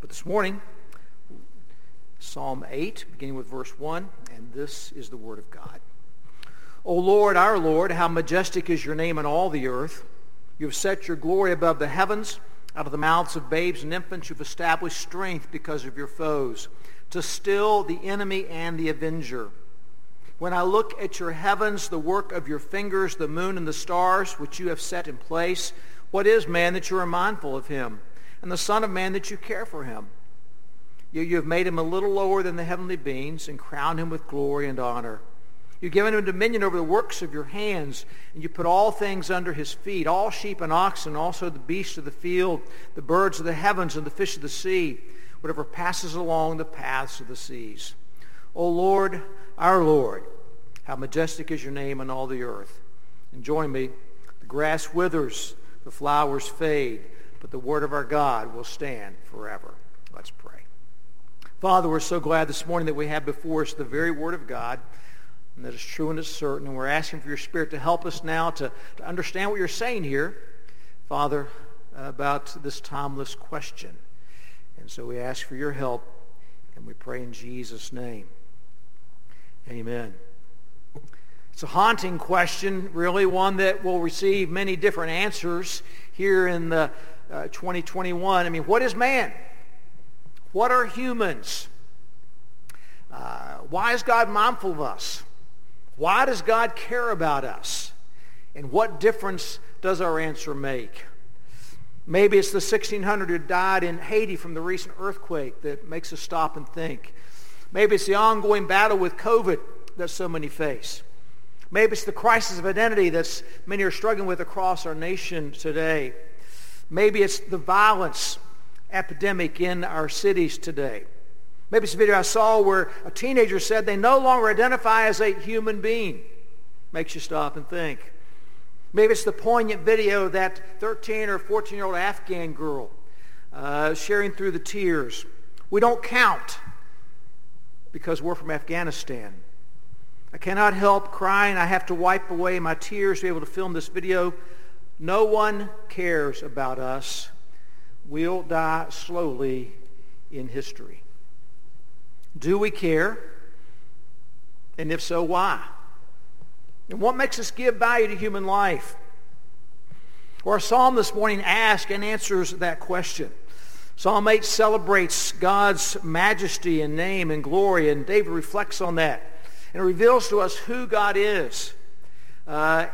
But this morning, Psalm 8, beginning with verse 1, and this is the word of God. O Lord, our Lord, how majestic is your name in all the earth. You have set your glory above the heavens. Out of the mouths of babes and infants you've established strength because of your foes, to still the enemy and the avenger. When I look at your heavens, the work of your fingers, the moon and the stars, which you have set in place, what is man that you are mindful of him, and the Son of Man that you care for him? You, you have made him a little lower than the heavenly beings and crowned him with glory and honor. You've given him dominion over the works of your hands, and you put all things under his feet, all sheep and oxen, also the beasts of the field, the birds of the heavens, and the fish of the sea, whatever passes along the paths of the seas. O Lord, our Lord, how majestic is your name on all the earth. And join me. The grass withers, the flowers fade, but the word of our God will stand forever. Let's pray. Father, we're so glad this morning that we have before us the very word of God and that is true and is certain. And we're asking for your Spirit to help us now to, to understand what you're saying here, Father, about this timeless question. And so we ask for your help, and we pray in Jesus' name. Amen. It's a haunting question, really one that will receive many different answers here in the uh, 2021. I mean, what is man? What are humans? Uh, why is God mindful of us? Why does God care about us? And what difference does our answer make? Maybe it's the 1600 who died in Haiti from the recent earthquake that makes us stop and think. Maybe it's the ongoing battle with COVID that so many face. Maybe it's the crisis of identity that many are struggling with across our nation today. Maybe it's the violence epidemic in our cities today. Maybe it's a video I saw where a teenager said they no longer identify as a human being. Makes you stop and think. Maybe it's the poignant video of that 13 or 14-year-old Afghan girl uh, sharing through the tears. We don't count because we're from Afghanistan. I cannot help crying. I have to wipe away my tears to be able to film this video. No one cares about us. We'll die slowly in history. Do we care? And if so, why? And what makes us give value to human life? Our psalm this morning asks and answers that question. Psalm 8 celebrates God's majesty and name and glory, and David reflects on that. And reveals to us who God is uh,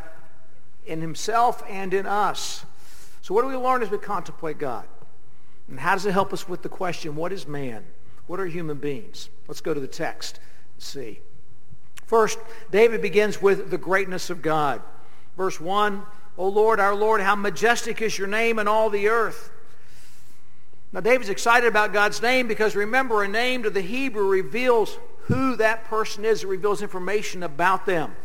in himself and in us. So what do we learn as we contemplate God? And how does it help us with the question, what is man? What are human beings? Let's go to the text and see. First, David begins with the greatness of God. Verse 1, O Lord, our Lord, how majestic is your name in all the earth. Now, David's excited about God's name because remember, a name to the Hebrew reveals who that person is. It reveals information about them.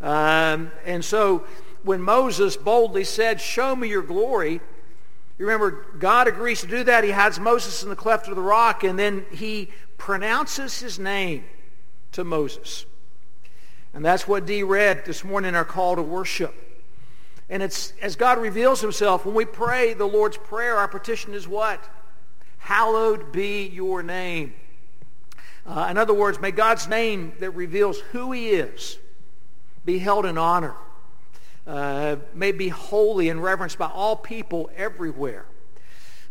Um, and so when Moses boldly said, show me your glory, you remember, God agrees to do that. He hides Moses in the cleft of the rock, and then he pronounces his name to Moses. And that's what Dee read this morning in our call to worship. And it's as God reveals himself, when we pray the Lord's Prayer, our petition is what? Hallowed be your name. Uh, in other words, may God's name that reveals who he is be held in honor uh, may be holy and reverenced by all people everywhere.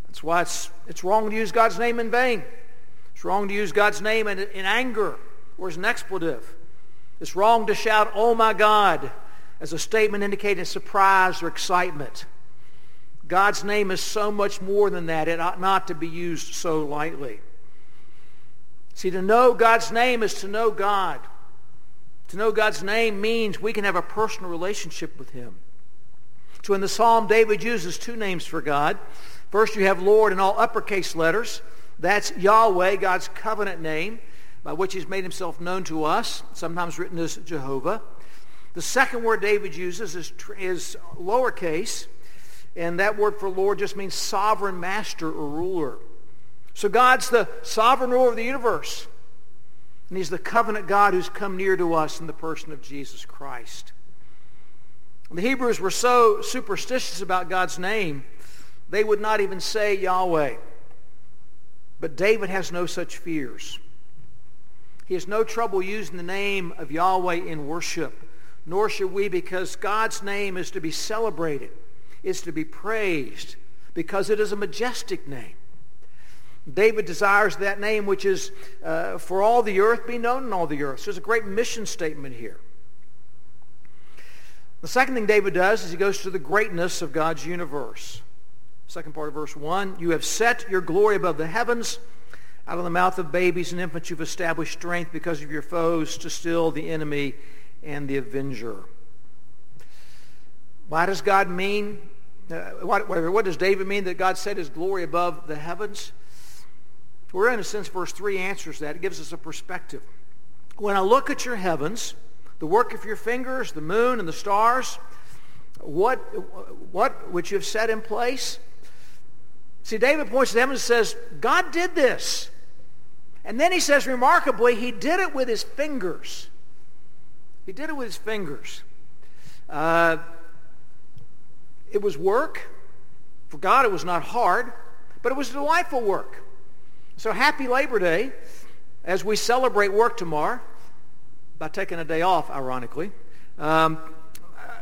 That's why it's, it's wrong to use God's name in vain. It's wrong to use God's name in, in anger or as an expletive. It's wrong to shout, oh my God, as a statement indicating surprise or excitement. God's name is so much more than that. It ought not to be used so lightly. See, to know God's name is to know God. To know God's name means we can have a personal relationship with him. So in the psalm, David uses two names for God. First, you have Lord in all uppercase letters. That's Yahweh, God's covenant name, by which he's made himself known to us, sometimes written as Jehovah. The second word David uses is, is lowercase, and that word for Lord just means sovereign master or ruler. So God's the sovereign ruler of the universe. And he's the covenant God who's come near to us in the person of Jesus Christ. The Hebrews were so superstitious about God's name, they would not even say Yahweh. But David has no such fears. He has no trouble using the name of Yahweh in worship, nor should we because God's name is to be celebrated, is to be praised, because it is a majestic name. David desires that name which is uh, for all the earth be known in all the earth. So there's a great mission statement here. The second thing David does is he goes to the greatness of God's universe. Second part of verse 1, you have set your glory above the heavens. Out of the mouth of babies and infants you've established strength because of your foes to still the enemy and the avenger. Why does God mean, uh, what, what does David mean that God set his glory above the heavens? We're in a sense, verse 3 answers that. It gives us a perspective. When I look at your heavens, the work of your fingers, the moon and the stars, what, what which you have set in place. See, David points to them and says, God did this. And then he says, remarkably, he did it with his fingers. He did it with his fingers. Uh, it was work. For God, it was not hard, but it was delightful work. So happy Labor Day as we celebrate work tomorrow by taking a day off, ironically. Um,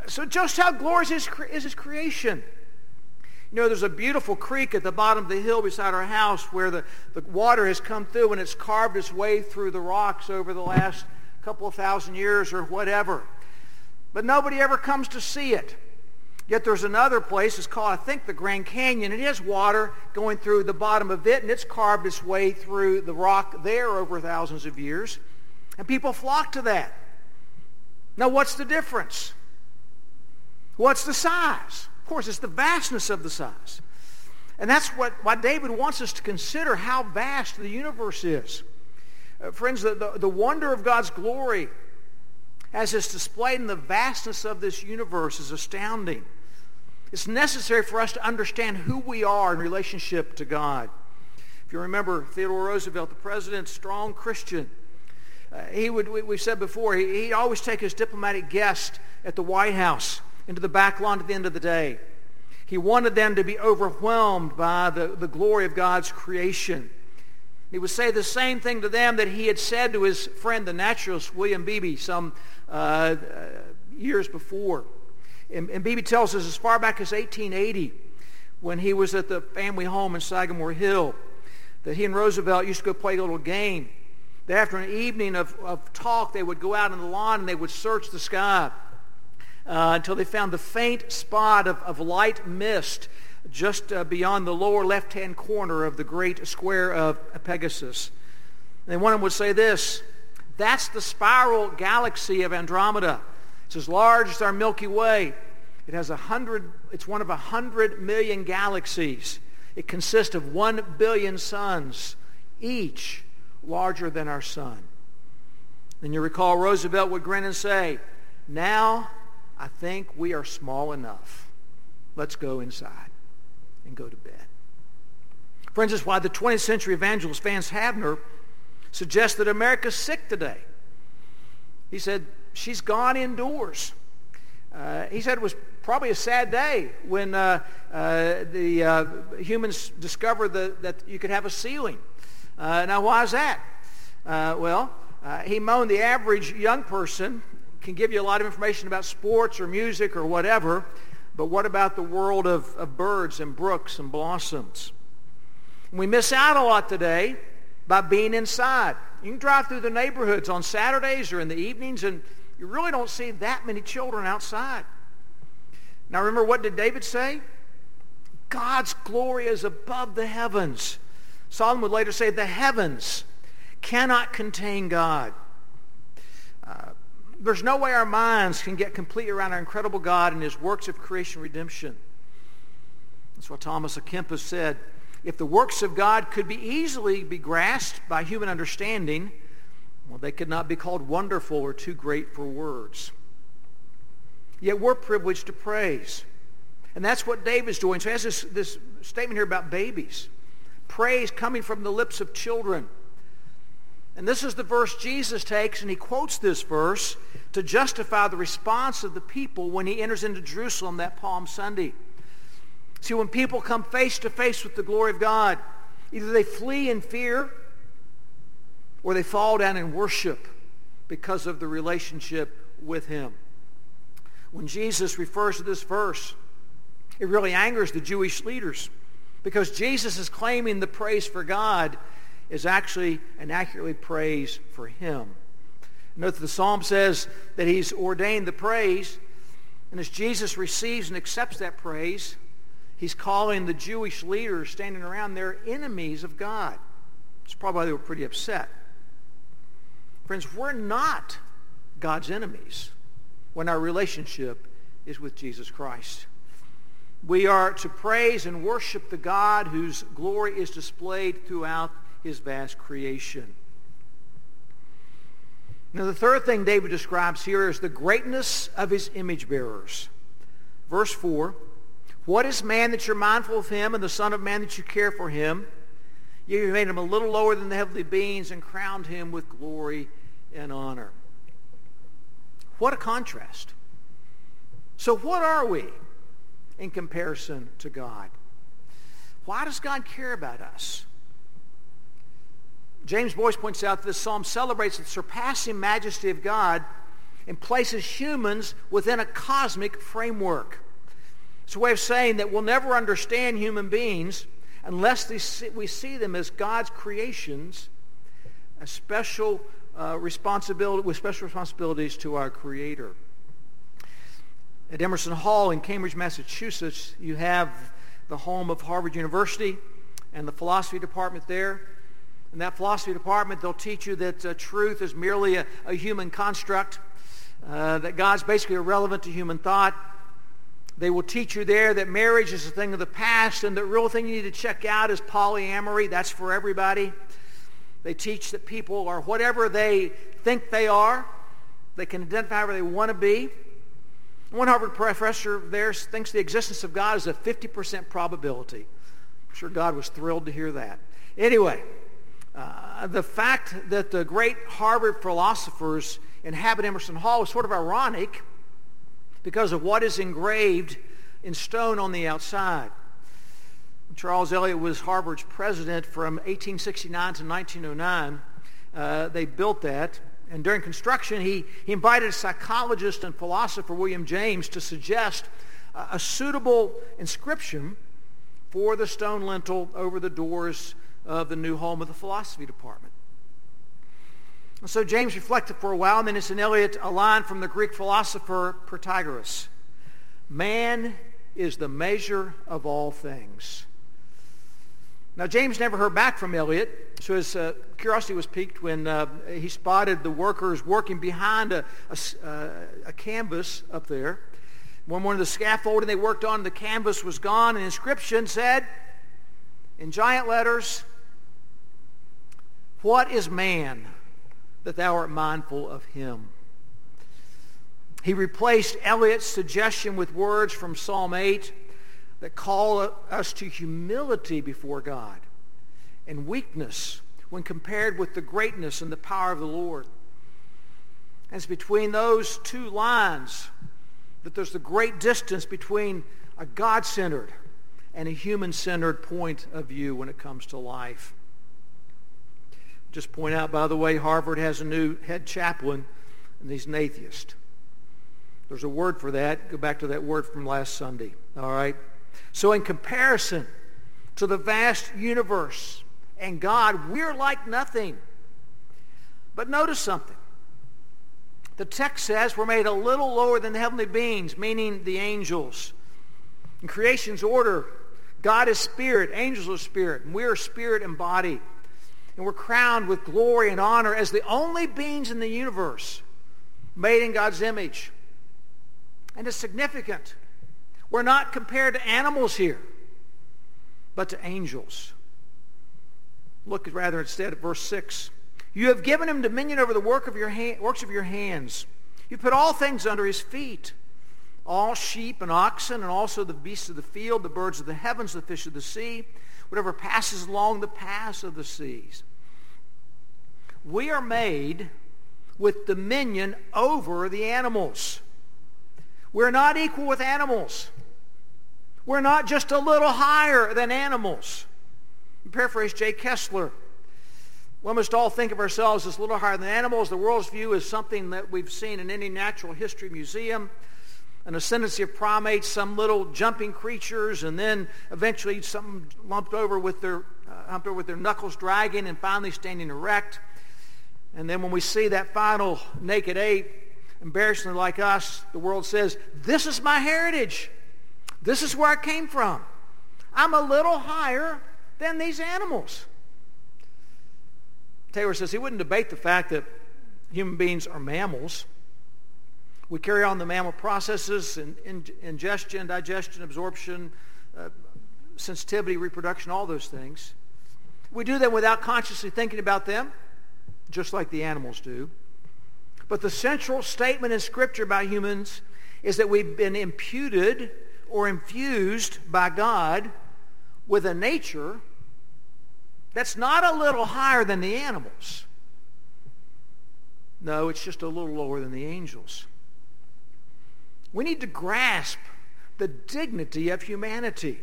so just how glorious is, is his creation? You know, there's a beautiful creek at the bottom of the hill beside our house where the, the water has come through and it's carved its way through the rocks over the last couple of thousand years or whatever. But nobody ever comes to see it. Yet there's another place, it's called, I think, the Grand Canyon. It has water going through the bottom of it, and it's carved its way through the rock there over thousands of years. And people flock to that. Now, what's the difference? What's the size? Of course, it's the vastness of the size. And that's what, why David wants us to consider how vast the universe is. Uh, friends, the, the, the wonder of God's glory as it's displayed in the vastness of this universe is astounding. It's necessary for us to understand who we are in relationship to God. If you remember Theodore Roosevelt, the president, strong Christian, uh, he would, we, said before, he, he'd always take his diplomatic guest at the White House into the back lawn at the end of the day. He wanted them to be overwhelmed by the, the glory of God's creation. He would say the same thing to them that he had said to his friend, the naturalist William Beebe, some uh, years before. And, and tells us as far back as 1880, when he was at the family home in Sagamore Hill, that he and Roosevelt used to go play a little game. That after an evening of, of talk, they would go out on the lawn and they would search the sky uh, until they found the faint spot of, of light mist just uh, beyond the lower left-hand corner of the great square of Pegasus. And one of them would say this, that's the spiral galaxy of Andromeda. It's as large as our Milky Way. It has a hundred, it's one of a hundred million galaxies. It consists of one billion suns, each larger than our sun. And you recall Roosevelt would grin and say, now I think we are small enough. Let's go inside and go to bed. Friends, that's why the 20th century evangelist Vance Havner suggests that America's sick today. He said, she's gone indoors. Uh, he said it was probably a sad day when uh, uh, the uh, humans discovered the, that you could have a ceiling. Uh, now, why is that? Uh, well, he moaned the average young person can give you a lot of information about sports or music or whatever, but what about the world of, of birds and brooks and blossoms? We miss out a lot today by being inside. You can drive through the neighborhoods on Saturdays or in the evenings, and you really don't see that many children outside. Now remember, what did David say? God's glory is above the heavens. Solomon would later say, the heavens cannot contain God. Uh, there's no way our minds can get completely around our incredible God and his works of creation redemption. That's what Thomas à Kempis said. If the works of God could be easily be grasped by human understanding, well, they could not be called wonderful or too great for words. Yet we're privileged to praise. And that's what David's doing. So he has this, this statement here about babies. Praise coming from the lips of children. And this is the verse Jesus takes, and he quotes this verse to justify the response of the people when he enters into Jerusalem that Palm Sunday. See, when people come face to face with the glory of God, Either they flee in fear or they fall down in worship because of the relationship with him. When Jesus refers to this verse, it really angers the Jewish leaders because Jesus is claiming the praise for God is actually an accurately praise for him. Note that the psalm says that he's ordained the praise, and as Jesus receives and accepts that praise, he's calling the Jewish leaders standing around there enemies of God. It's probably they were pretty upset. Friends, we're not God's enemies when our relationship is with Jesus Christ. We are to praise and worship the God whose glory is displayed throughout his vast creation. Now, the third thing David describes here is the greatness of his image bearers. Verse 4, What is man that you're mindful of him, and the Son of Man that you care for him? You made him a little lower than the heavenly beings and crowned him with glory and honor. What a contrast. So what are we in comparison to God? Why does God care about us? James Boice points out that this psalm celebrates the surpassing majesty of God and places humans within a cosmic framework. It's a way of saying that we'll never understand human beings unless we see them as God's creations, a special uh, responsibility with special responsibilities to our Creator. At Emerson Hall in Cambridge, Massachusetts, you have the home of Harvard University and the philosophy department there. In that philosophy department, they'll teach you that uh, truth is merely a, a human construct, uh, that God's basically irrelevant to human thought. They will teach you there that marriage is a thing of the past and the real thing you need to check out is polyamory. That's for everybody. They teach that people are whatever they think they are. They can identify where they want to be. One Harvard professor there thinks the existence of God is a 50% probability. I'm sure God was thrilled to hear that. Anyway, uh, the fact that the great Harvard philosophers inhabit Emerson Hall is sort of ironic because of what is engraved in stone on the outside. Charles Eliot was Harvard's president from 1869 to 1909. Uh, they built that. And during construction, he, he invited psychologist and philosopher William James to suggest a, a suitable inscription for the stone lintel over the doors of the new home of the philosophy department. So James reflected for a while, and then it's in Eliot a line from the Greek philosopher Protagoras. Man is the measure of all things. Now, James never heard back from Eliot, so his uh, curiosity was piqued when uh, he spotted the workers working behind a, a, uh, a, canvas up there. One morning, the scaffolding they worked on, the canvas was gone, and inscription said, in giant letters, What is man that thou art mindful of him? He replaced Eliot's suggestion with words from Psalm 8 that call us to humility before God and weakness when compared with the greatness and the power of the Lord. And it's between those two lines that there's the great distance between a God-centered and a human-centered point of view when it comes to life. Just point out, by the way, Harvard has a new head chaplain, and he's an atheist. There's a word for that. Go back to that word from last Sunday. All right? So in comparison to the vast universe and God, we're like nothing. But notice something. The text says we're made a little lower than the heavenly beings, meaning the angels. In creation's order, God is spirit, angels are spirit, and we are spirit and body. And we're crowned with glory and honor as the only beings in the universe made in God's image. And it's significant we're not compared to animals here, but to angels. Look rather instead at verse 6. You have given him dominion over the work of your ha- works of your hands. You put all things under his feet, all sheep and oxen, and also the beasts of the field, the birds of the heavens, the fish of the sea, whatever passes along the paths of the seas. We are made with dominion over the animals. We're not equal with animals. We're not just a little higher than animals. paraphrase Jay Kesler, we must all think of ourselves as a little higher than animals. The world's view is something that we've seen in any natural history museum, an ascendancy of primates, some little jumping creatures, and then eventually some lumped over with their, uh, humped over with their knuckles dragging and finally standing erect. And then when we see that final naked ape, embarrassingly like us, the world says, this is my heritage. This is where I came from. I'm a little higher than these animals. Taylor says he wouldn't debate the fact that human beings are mammals. We carry on the mammal processes, in, in, ingestion, digestion, absorption, uh, sensitivity, reproduction, all those things. We do them without consciously thinking about them, just like the animals do. But the central statement in Scripture about humans is that we've been imputed or infused by God with a nature that's not a little higher than the animals. No, it's just a little lower than the angels. We need to grasp the dignity of humanity.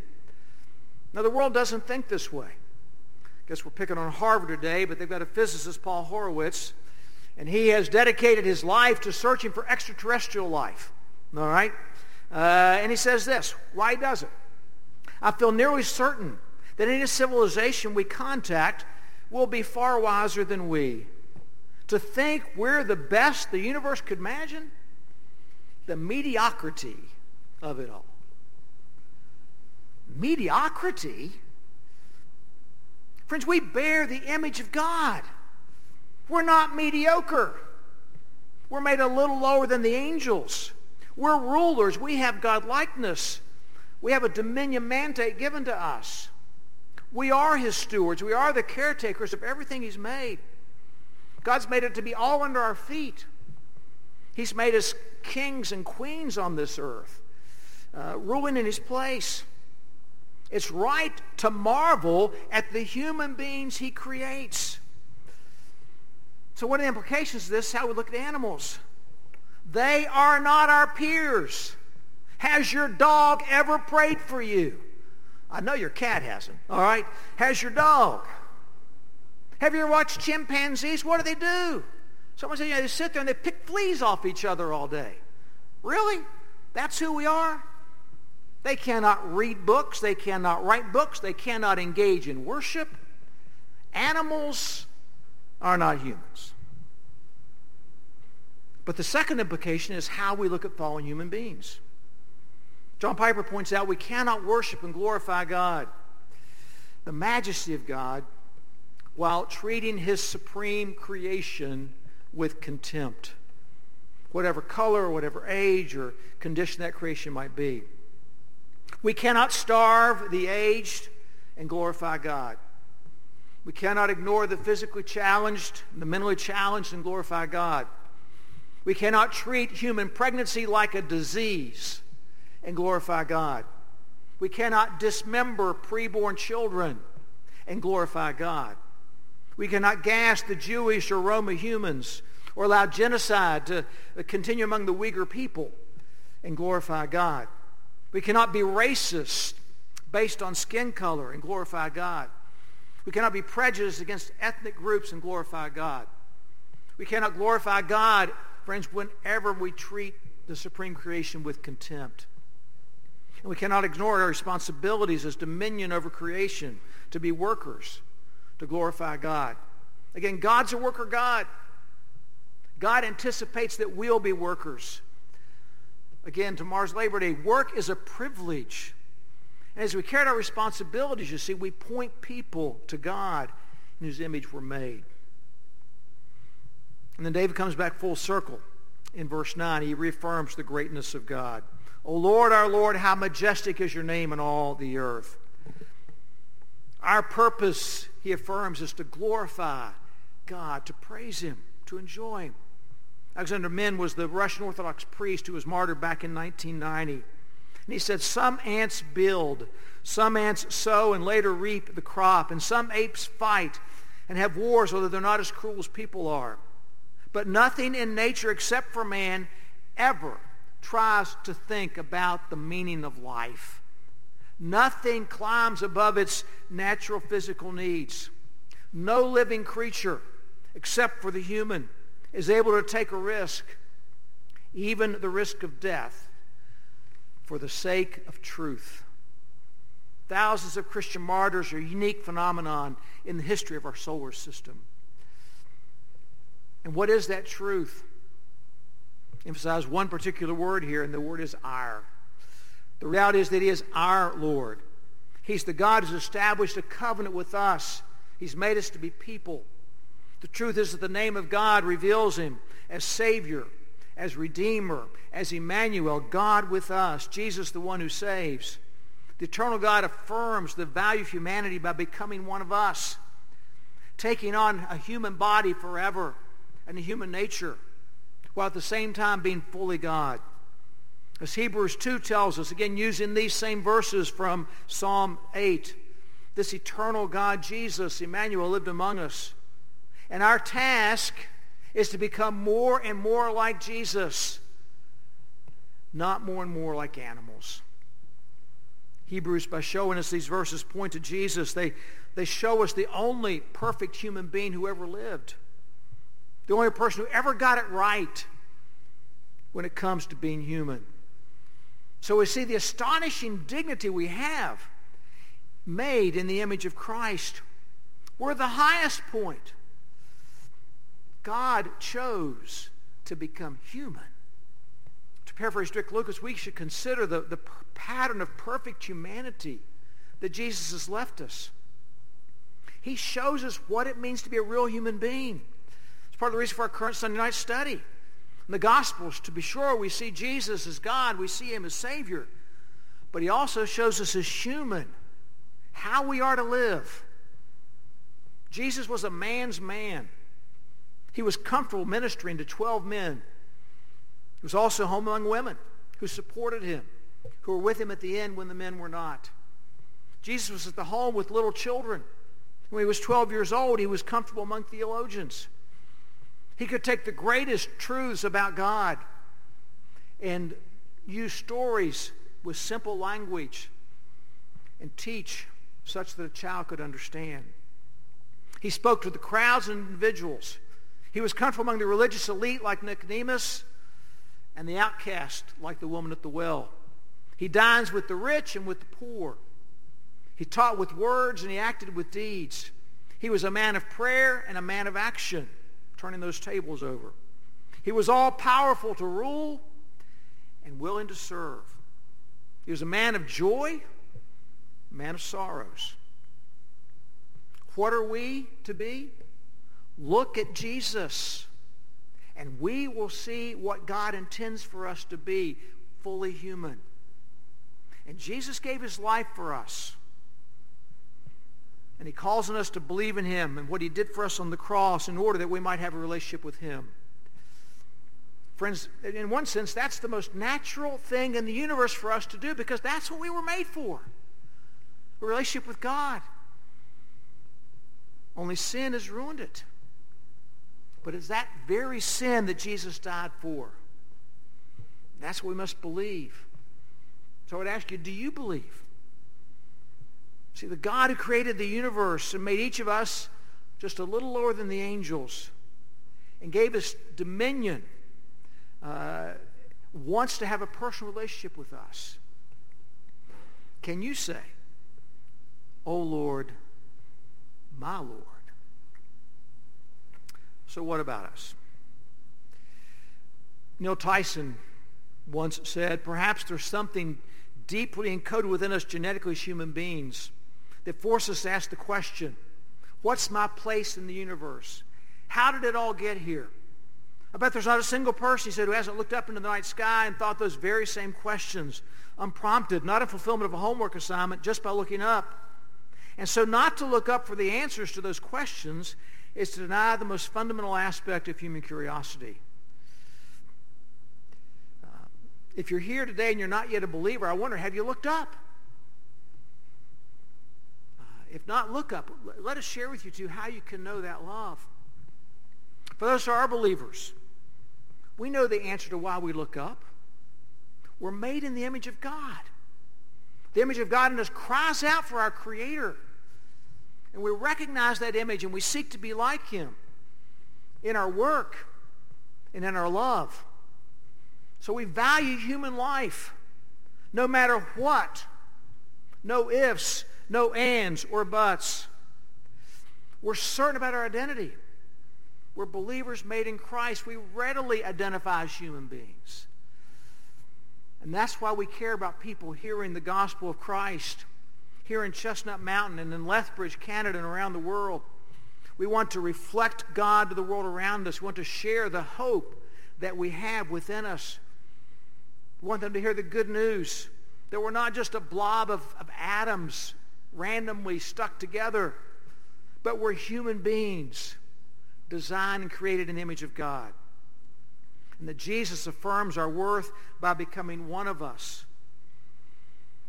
Now, the world doesn't think this way. I guess we're picking on Harvard today, but they've got a physicist, Paul Horowitz, and he has dedicated his life to searching for extraterrestrial life. All right? Uh, and he says this, why does it? I feel nearly certain that any civilization we contact will be far wiser than we. To think we're the best the universe could imagine? The mediocrity of it all. Mediocrity? Friends, we bear the image of God. We're not mediocre. We're made a little lower than the angels. We're rulers. We have God likeness. We have a dominion mandate given to us. We are his stewards. We are the caretakers of everything he's made. God's made it to be all under our feet. He's made us kings and queens on this earth, uh, ruling in his place. It's right to marvel at the human beings he creates. So what are the implications of this? How we look at animals. They are not our peers. Has your dog ever prayed for you? I know your cat hasn't. All right? Has your dog? Have you ever watched chimpanzees? What do they do? Someone said, you know, they sit there and they pick fleas off each other all day. Really? That's who we are? They cannot read books. They cannot write books. They cannot engage in worship. Animals are not humans. But the second implication is how we look at fallen human beings. John Piper points out we cannot worship and glorify God, the majesty of God, while treating his supreme creation with contempt, whatever color or whatever age or condition that creation might be. We cannot starve the aged and glorify God. We cannot ignore the physically challenged, the mentally challenged, and glorify God. We cannot treat human pregnancy like a disease and glorify God. We cannot dismember preborn children and glorify God. We cannot gas the Jewish or Roma humans or allow genocide to uh, continue among the Uyghur people and glorify God. We cannot be racist based on skin color and glorify God. We cannot be prejudiced against ethnic groups and glorify God. We cannot glorify God, friends, whenever we treat the supreme creation with contempt. And we cannot ignore our responsibilities as dominion over creation to be workers, to glorify God. Again, God's a worker God. God anticipates that we'll be workers. Again, tomorrow's Labor Day. Work is a privilege. And as we carry out our responsibilities, you see, we point people to God in whose image we're made. And then David comes back full circle in verse 9. He reaffirms the greatness of God. O Lord, our Lord, how majestic is your name in all the earth. Our purpose, he affirms, is to glorify God, to praise him, to enjoy him. Alexander Men was the Russian Orthodox priest who was martyred back in 1990. And he said, some ants build, some ants sow and later reap the crop, and some apes fight and have wars, although they're not as cruel as people are. But nothing in nature except for man ever tries to think about the meaning of life. Nothing climbs above its natural physical needs. No living creature, except for the human, is able to take a risk, even the risk of death, for the sake of truth. Thousands of Christian martyrs are a unique phenomenon in the history of our solar system. And what is that truth? Emphasize one particular word here, and the word is our. The reality is that he is our Lord. He's the God who's established a covenant with us. He's made us to be people. The truth is that the name of God reveals him as Savior, as Redeemer, as Emmanuel, God with us, Jesus the one who saves. The eternal God affirms the value of humanity by becoming one of us, taking on a human body forever and a human nature, while at the same time being fully God. As Hebrews 2 tells us, again using these same verses from Psalm 8, this eternal God, Jesus, Emmanuel, lived among us. And our task is to become more and more like Jesus, not more and more like animals. Hebrews, by showing us these verses, point to Jesus. They, they show us the only perfect human being who ever lived. The only person who ever got it right when it comes to being human. So we see the astonishing dignity we have made in the image of Christ. We're the highest point. God chose to become human. To paraphrase Dick Lucas, we should consider the, the pattern of perfect humanity that Jesus has left us. He shows us what it means to be a real human being. It's part of the reason for our current Sunday night study. In the Gospels, to be sure, we see Jesus as God. We see him as Savior. But he also shows us as human, how we are to live. Jesus was a man's man. He was comfortable ministering to 12 men. He was also home among women who supported him, who were with him at the end when the men were not. Jesus was at the home with little children. When he was 12 years old, he was comfortable among theologians. He could take the greatest truths about God and use stories with simple language and teach such that a child could understand. He spoke to the crowds and individuals. He was comfortable among the religious elite like Nicodemus and the outcast like the woman at the well. He dines with the rich and with the poor. He taught with words and he acted with deeds. He was a man of prayer and a man of action turning those tables over. He was all powerful to rule and willing to serve. He was a man of joy, man of sorrows. What are we to be? Look at Jesus, and we will see what God intends for us to be, fully human. And Jesus gave his life for us. And he calls on us to believe in him and what he did for us on the cross in order that we might have a relationship with him. Friends, in one sense, that's the most natural thing in the universe for us to do because that's what we were made for. A relationship with God. Only sin has ruined it. But it's that very sin that Jesus died for. That's what we must believe. So I would ask you, do you believe? See, the God who created the universe and made each of us just a little lower than the angels and gave us dominion uh, wants to have a personal relationship with us. Can you say, O oh Lord, my Lord? So what about us? Neil Tyson once said, perhaps there's something deeply encoded within us genetically as human beings that force us to ask the question, what's my place in the universe? How did it all get here? I bet there's not a single person, he said, who hasn't looked up into the night sky and thought those very same questions, unprompted, not in fulfillment of a homework assignment, just by looking up. And so not to look up for the answers to those questions is to deny the most fundamental aspect of human curiosity. Uh, if you're here today and you're not yet a believer, I wonder, have you looked up? If not, look up. Let us share with you, too, how you can know that love. For those who are believers, we know the answer to why we look up. We're made in the image of God. The image of God in us cries out for our Creator. And we recognize that image and we seek to be like him in our work and in our love. So we value human life no matter what. No ifs, no ands or buts. We're certain about our identity. We're believers made in Christ. We readily identify as human beings. And that's why we care about people hearing the gospel of Christ here in Chestnut Mountain and in Lethbridge, Canada, and around the world. We want to reflect God to the world around us. We want to share the hope that we have within us. We want them to hear the good news that we're not just a blob of, of atoms randomly stuck together, but we're human beings designed and created in the image of God. And that Jesus affirms our worth by becoming one of us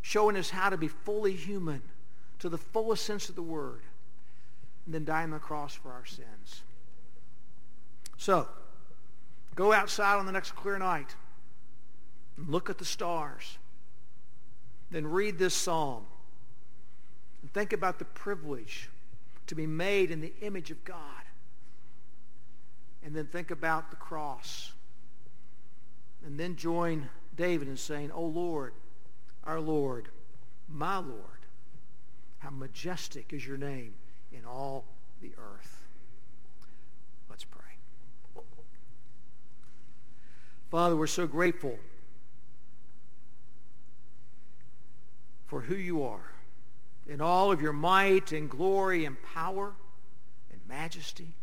showing us how to be fully human to the fullest sense of the word, and then die on the cross for our sins. So, go outside on the next clear night and look at the stars. Then read this psalm and think about the privilege to be made in the image of God. And then think about the cross. And then join David in saying, Oh Lord, our Lord, my Lord. How majestic is your name in all the earth. Let's pray. Father, we're so grateful for who you are in all of your might and glory and power and majesty.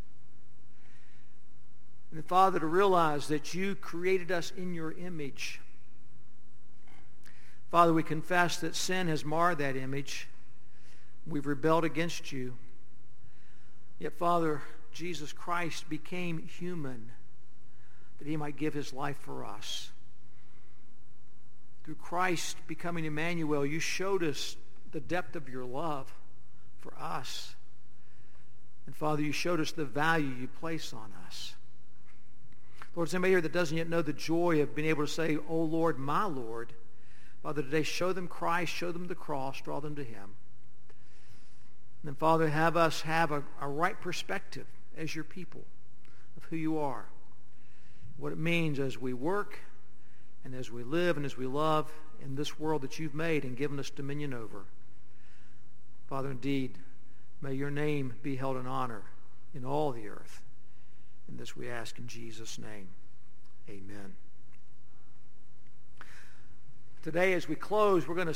And Father, to realize that you created us in your image Father, we confess that sin has marred that image. We've rebelled against you. Yet, Father, Jesus Christ became human that he might give his life for us. Through Christ becoming Emmanuel, you showed us the depth of your love for us. And Father, you showed us the value you place on us. Lord, is anybody here that doesn't yet know the joy of being able to say, Oh Lord, my Lord, Father, today show them Christ, show them the cross, draw them to him. And then, Father, have us have a, a right perspective as your people of who you are, what it means as we work and as we live and as we love in this world that you've made and given us dominion over. Father, indeed, may your name be held in honor in all the earth. And this we ask in Jesus' name. Amen. Today, as we close, we're going to